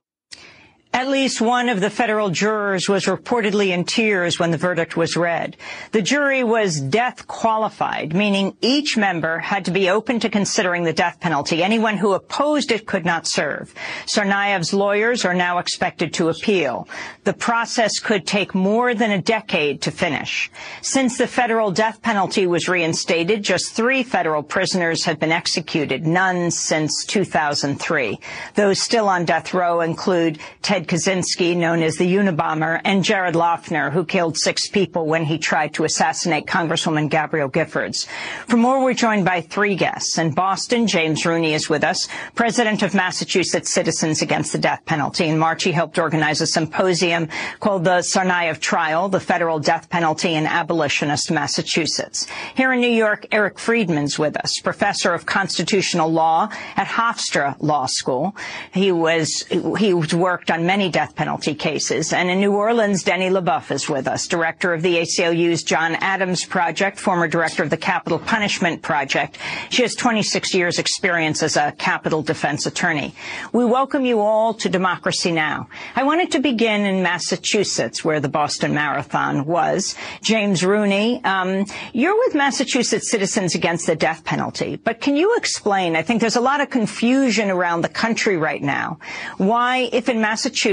At least one of the federal jurors was reportedly in tears when the verdict was read. The jury was death qualified, meaning each member had to be open to considering the death penalty. Anyone who opposed it could not serve. Tsarnaev's lawyers are now expected to appeal. The process could take more than a decade to finish. Since the federal death penalty was reinstated, just three federal prisoners have been executed, none since 2003. Those still on death row include Ted Kaczynski, known as the Unabomber, and Jared Loughner, who killed six people when he tried to assassinate Congresswoman Gabrielle Giffords. For more, we're joined by three guests. In Boston, James Rooney is with us, president of Massachusetts Citizens Against the Death Penalty. In March, he helped organize a symposium called the Tsarnaev Trial, the Federal Death Penalty in Abolitionist Massachusetts. Here in New York, Eric Freedman's with us, professor of constitutional law at Hofstra Law School. He was, he worked on many death penalty cases. And in New Orleans, Denny LeBoeuf is with us, director of the ACLU's John Adams Project, former director of the Capital Punishment Project. She has 26 years experience as a capital defense attorney. We welcome you all to Democracy Now! I wanted to begin in Massachusetts, where the Boston Marathon was. James Rooney, um, you're with Massachusetts Citizens Against the Death Penalty, but can you explain, I think there's a lot of confusion around the country right now, why, if in Massachusetts,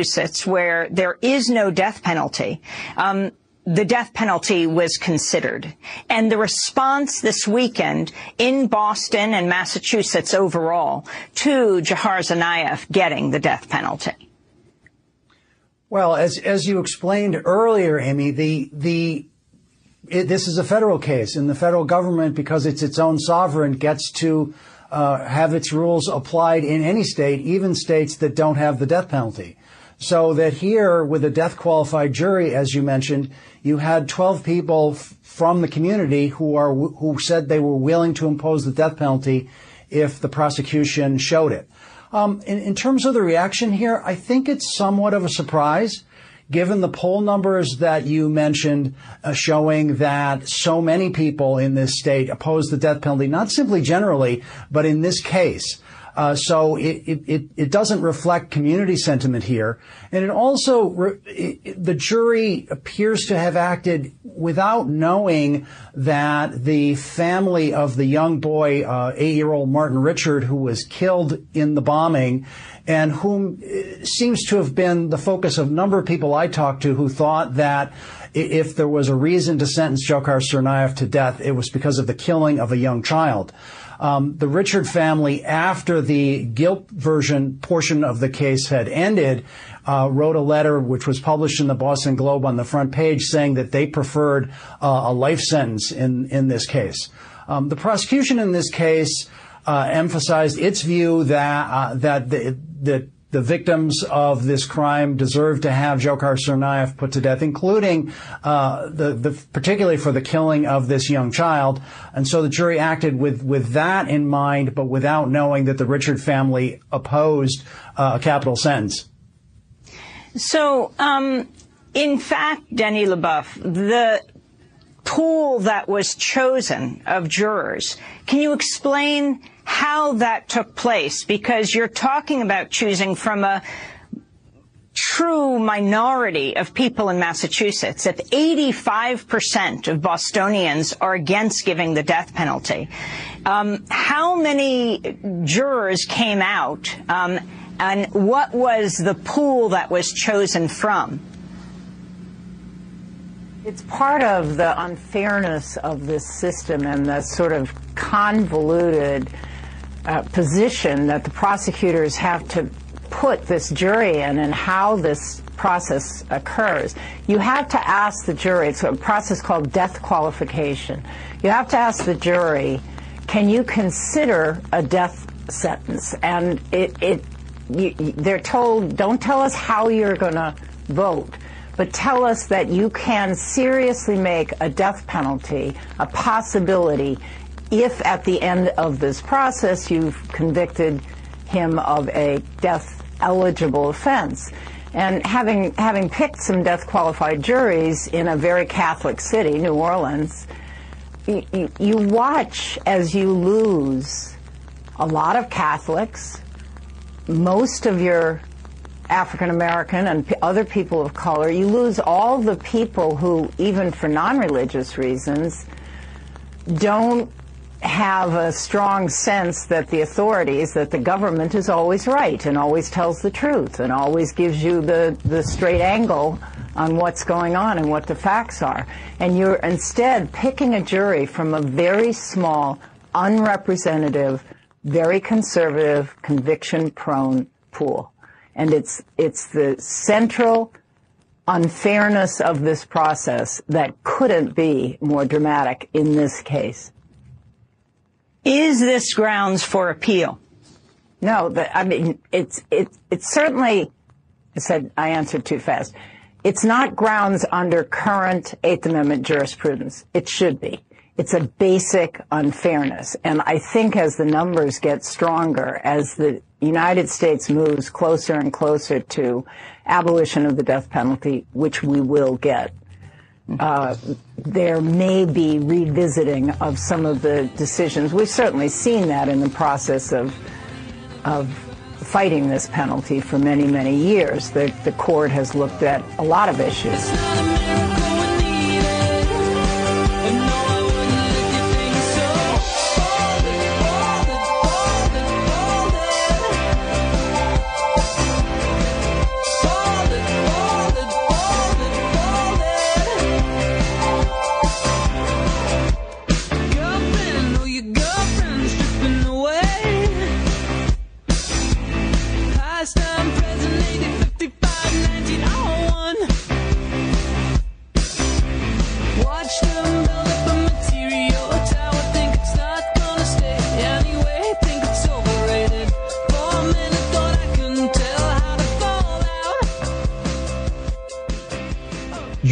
where there is no death penalty, um, the death penalty was considered. And the response this weekend in Boston and Massachusetts overall to Dzhokhar Tsarnaev getting the death penalty. Well, as as you explained earlier, Amy, the the it, this is a federal case, and the federal government, because it's its own sovereign, gets to uh, have its rules applied in any state, even states that don't have the death penalty. So that here, with a death qualified jury, as you mentioned, you had 12 people f- from the community who are who said they were willing to impose the death penalty if the prosecution showed it. Um, in, in, terms of the reaction here, I think it's somewhat of a surprise, given the poll numbers that you mentioned, uh, showing that so many people in this state oppose the death penalty, not simply generally, but in this case. Uh, so it, it, it doesn't reflect community sentiment here. And it also, re- it, the jury appears to have acted without knowing that the family of the young boy, uh, eight-year-old Martin Richard, who was killed in the bombing, and whom uh, seems to have been the focus of a number of people I talked to who thought that if there was a reason to sentence Dzhokhar Tsarnaev to death, it was because of the killing of a young child. Um, the Richard family, after the guilt version portion of the case had ended, uh, wrote a letter which was published in the Boston Globe on the front page saying that they preferred uh, a life sentence in in this case. Um, the prosecution in this case uh, emphasized its view that uh, that the, that the victims of this crime deserve to have Dzhokhar Tsarnaev put to death, including uh, the, the, particularly for the killing of this young child. And so the jury acted with with that in mind, but without knowing that the Richard family opposed uh, a capital sentence. So, um, in fact, Denny LeBoeuf, the pool that was chosen of jurors, can you explain how that took place? Because you're talking about choosing from a true minority of people in Massachusetts. If 85% of Bostonians are against giving the death penalty, um, how many jurors came out? Um, and what was the pool that was chosen from? It's part of the unfairness of this system and the sort of convoluted uh, position that the prosecutors have to put this jury in and how this process occurs. You have to ask the jury, it's a process called death qualification. You have to ask the jury, can you consider a death sentence? And it, it you, they're told, don't tell us how you're going to vote, but tell us that you can seriously make a death penalty a possibility if at the end of this process you've convicted him of a death eligible offense. And having having picked some death qualified juries in a very Catholic city, New Orleans, you, you, watch as you lose a lot of Catholics, most of your African American and other people of color. You lose all the people who, even for non religious reasons, don't have a strong sense that the authorities, that the government is always right and always tells the truth and always gives you the, the straight angle on what's going on and what the facts are. And you're instead picking a jury from a very small, unrepresentative, very conservative, conviction prone pool. And it's, it's the central unfairness of this process that couldn't be more dramatic in this case. Is this grounds for appeal? No, I mean, it's, it, it's certainly, I said I answered too fast. It's not grounds under current Eighth Amendment jurisprudence. It should be. It's a basic unfairness. And I think as the numbers get stronger, as the United States moves closer and closer to abolition of the death penalty, which we will get, uh, there may be revisiting of some of the decisions. We've certainly seen that in the process of of fighting this penalty for many, many years. The, the court has looked at a lot of issues.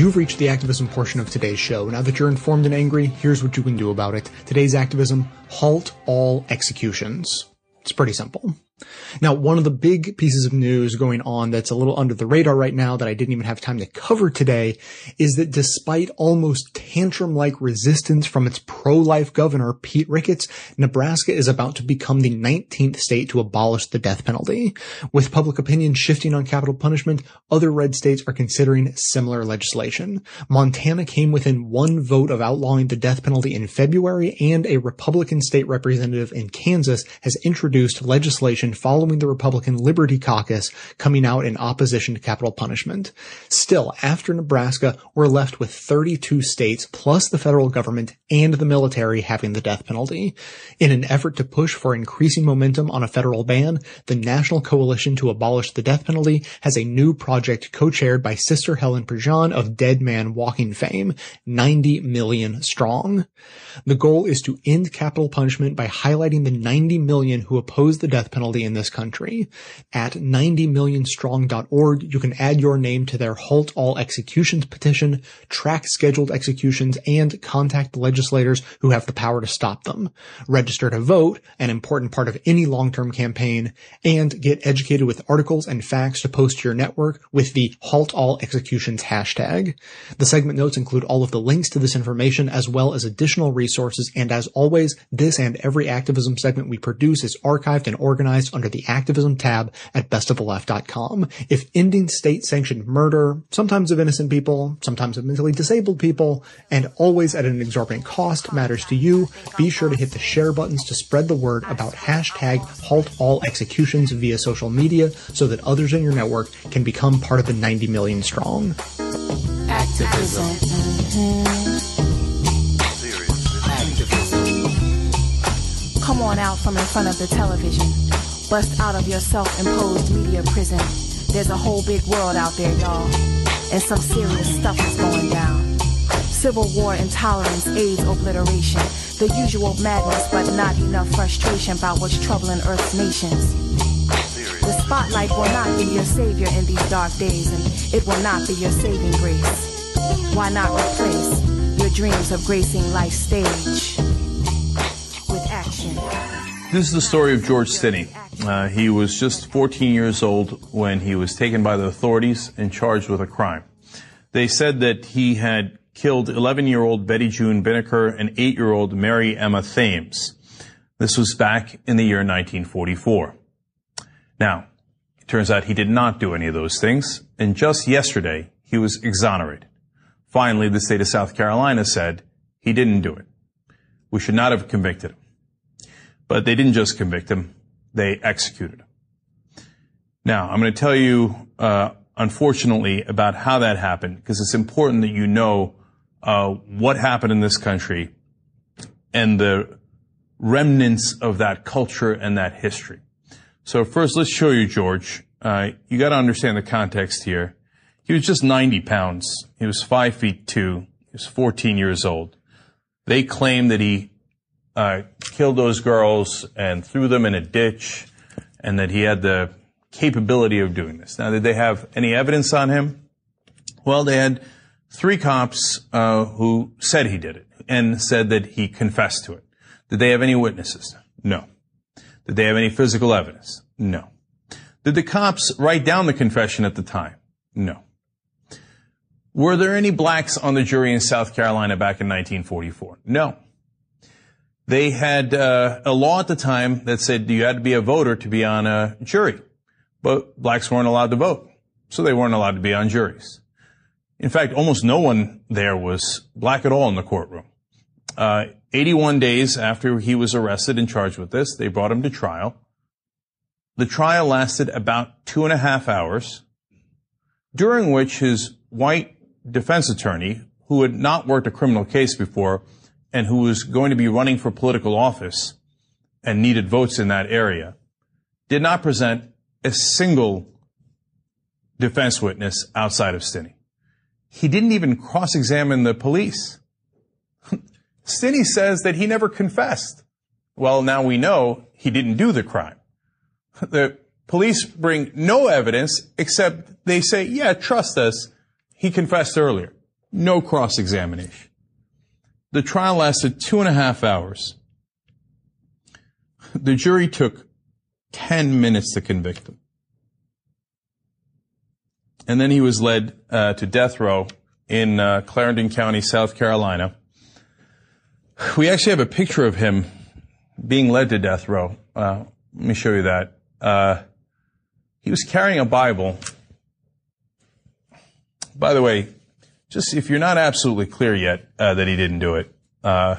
You've reached the activism portion of today's show. Now that you're informed and angry, here's what you can do about it. Today's activism, halt all executions. It's pretty simple. Now, one of the big pieces of news going on that's a little under the radar right now that I didn't even have time to cover today is that despite almost tantrum-like resistance from its pro-life governor, Pete Ricketts, Nebraska is about to become the 19th state to abolish the death penalty. With public opinion shifting on capital punishment, other red states are considering similar legislation. Montana came within one vote of outlawing the death penalty in February, and a Republican state representative in Kansas has introduced legislation following the Republican Liberty Caucus coming out in opposition to capital punishment. Still, after Nebraska, we're left with 32 states states plus the federal government and the military having the death penalty. In an effort to push for increasing momentum on a federal ban, the National Coalition to Abolish the Death Penalty has a new project co-chaired by Sister Helen Prejean of Dead Man Walking fame, 90 million strong. The goal is to end capital punishment by highlighting the 90 million who oppose the death penalty in this country. At 90millionstrong.org, you can add your name to their Halt All Executions petition, track scheduled executions, and contact legislators who have the power to stop them. Register to vote, an important part of any long-term campaign, and get educated with articles and facts to post to your network with the Halt All Executions hashtag. The segment notes include all of the links to this information as well as additional resources, and as always, this and every activism segment we produce is archived and organized under the activism tab at bestoftheleft.com. If ending state-sanctioned murder, sometimes of innocent people, sometimes of mentally disabled people, and always at an exorbitant cost matters to you, be sure to hit the share buttons to spread the word about hashtag halt all executions via social media so that others in your network can become part of the 90 million strong. Activism. Activism. Come on out from in front of the television. Bust out of your self-imposed media prison. There's a whole big world out there, y'all. And some serious stuff is going down. Civil war, intolerance, AIDS, obliteration. The usual madness, but not enough frustration about what's troubling Earth's nations. The spotlight will not be your savior in these dark days, and it will not be your saving grace. Why not replace your dreams of gracing life's stage with action? This is the story of George Stinney. Uh, he was just 14 years old when he was taken by the authorities and charged with a crime. They said that he had killed 11-year-old Betty June Binnicker and 8-year-old Mary Emma Thames. This was back in the year 1944. Now, it turns out he did not do any of those things, and just yesterday he was exonerated. Finally, the state of South Carolina said he didn't do it. We should not have convicted him. But they didn't just convict him, they executed. Now, I'm going to tell you, uh, unfortunately, about how that happened, because it's important that you know uh, what happened in this country and the remnants of that culture and that history. So first, let's show you George. Uh, you got to understand the context here. He was just 90 pounds. He was five feet two. He was 14 years old. They claim that he uh, killed those girls and threw them in a ditch, and that he had the capability of doing this. Now, did they have any evidence on him? Well, they had three cops uh, who said he did it and said that he confessed to it. Did they have any witnesses? No. Did they have any physical evidence? No. Did the cops write down the confession at the time? No. Were there any blacks on the jury in South Carolina back in 1944? No. They had uh, a law at the time that said you had to be a voter to be on a jury, but blacks weren't allowed to vote, so they weren't allowed to be on juries. In fact, almost no one there was black at all in the courtroom. Uh, 81 days after he was arrested and charged with this, they brought him to trial. The trial lasted about two and a half hours, during which his white defense attorney, who had not worked a criminal case before and who was going to be running for political office and needed votes in that area, did not present a single defense witness outside of Stinney. He didn't even cross-examine the police. Stinney says that he never confessed. Well, now we know he didn't do the crime. The police bring no evidence except they say, yeah, trust us. He confessed earlier. No cross-examination. The trial lasted two and a half hours. The jury took 10 minutes to convict him. And then he was led uh, to death row in uh, Clarendon County, South Carolina. We actually have a picture of him being led to death row. Uh, let me show you that. Uh, he was carrying a Bible. By the way, just if you're not absolutely clear yet uh, that he didn't do it, uh,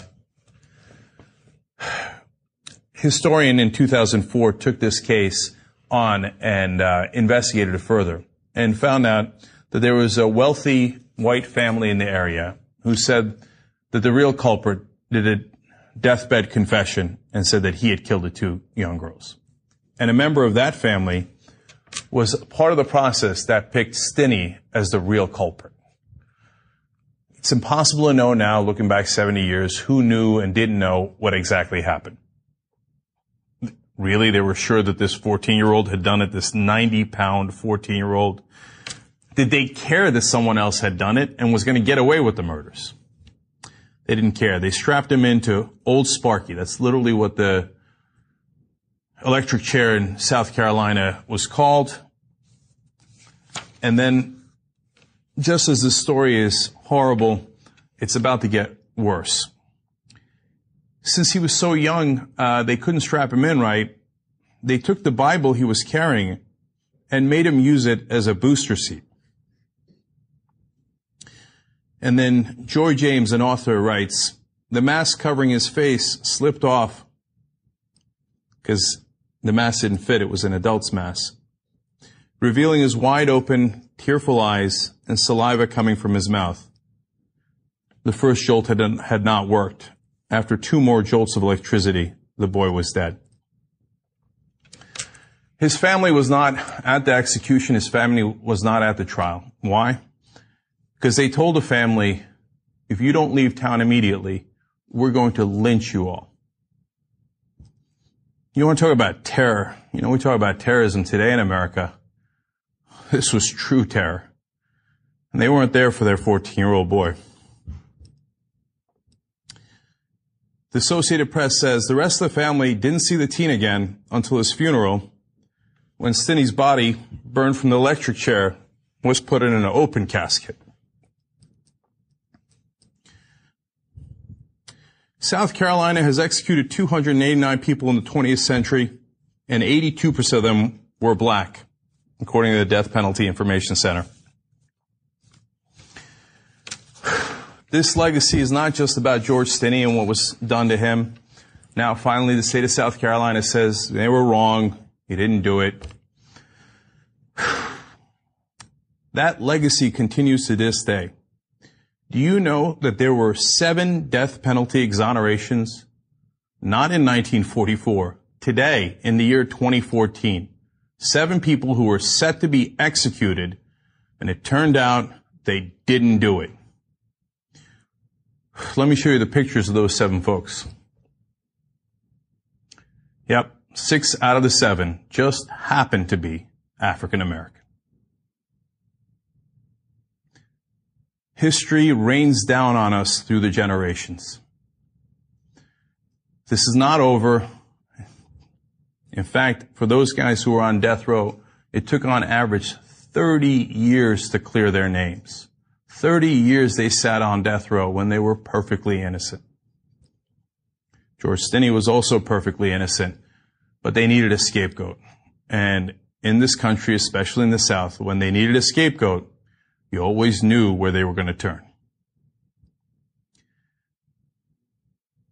historian in 2004 took this case on and uh, investigated it further and found out that there was a wealthy white family in the area who said that the real culprit did a deathbed confession and said that he had killed the two young girls. And a member of that family was part of the process that picked Stinney as the real culprit. It's impossible to know now, looking back 70 years, who knew and didn't know what exactly happened. Really, they were sure that this 14 year old had done it, this 90 pound 14 year old. Did they care that someone else had done it and was going to get away with the murders? They didn't care. They strapped him into Old Sparky. That's literally what the electric chair in South Carolina was called. And then, just as the story is horrible, it's about to get worse. Since he was so young, uh, they couldn't strap him in right. They took the Bible he was carrying and made him use it as a booster seat. And then Joy James, an author, writes, the mask covering his face slipped off because the mask didn't fit. It was an adult's mask, revealing his wide open, tearful eyes and saliva coming from his mouth. The first jolt had, had not worked. After two more jolts of electricity, the boy was dead. His family was not at the execution. His family was not at the trial. Why? Because they told the family, if you don't leave town immediately, we're going to lynch you all. You want to talk about terror. You know, we talk about terrorism today in America. This was true terror. And they weren't there for their 14 year old boy. The Associated Press says the rest of the family didn't see the teen again until his funeral when Stinney's body, burned from the electric chair, was put in an open casket. South Carolina has executed 289 people in the 20th century, and 82% of them were black, according to the Death Penalty Information Center. This legacy is not just about George Stinney and what was done to him. Now, finally, the state of South Carolina says they were wrong. He didn't do it. That legacy continues to this day. Do you know that there were seven death penalty exonerations? Not in 1944. Today, in the year 2014. Seven people who were set to be executed, and it turned out they didn't do it. Let me show you the pictures of those seven folks. Yep, six out of the seven just happened to be African American. History rains down on us through the generations. This is not over. In fact, for those guys who were on death row, it took on average 30 years to clear their names. 30 years they sat on death row when they were perfectly innocent. George Stinney was also perfectly innocent, but they needed a scapegoat. And in this country, especially in the South, when they needed a scapegoat, you always knew where they were going to turn.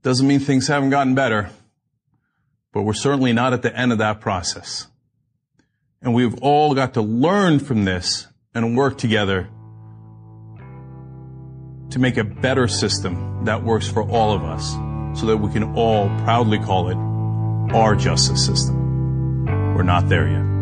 Doesn't mean things haven't gotten better, but we're certainly not at the end of that process. And we've all got to learn from this and work together to make a better system that works for all of us so that we can all proudly call it our justice system. We're not there yet.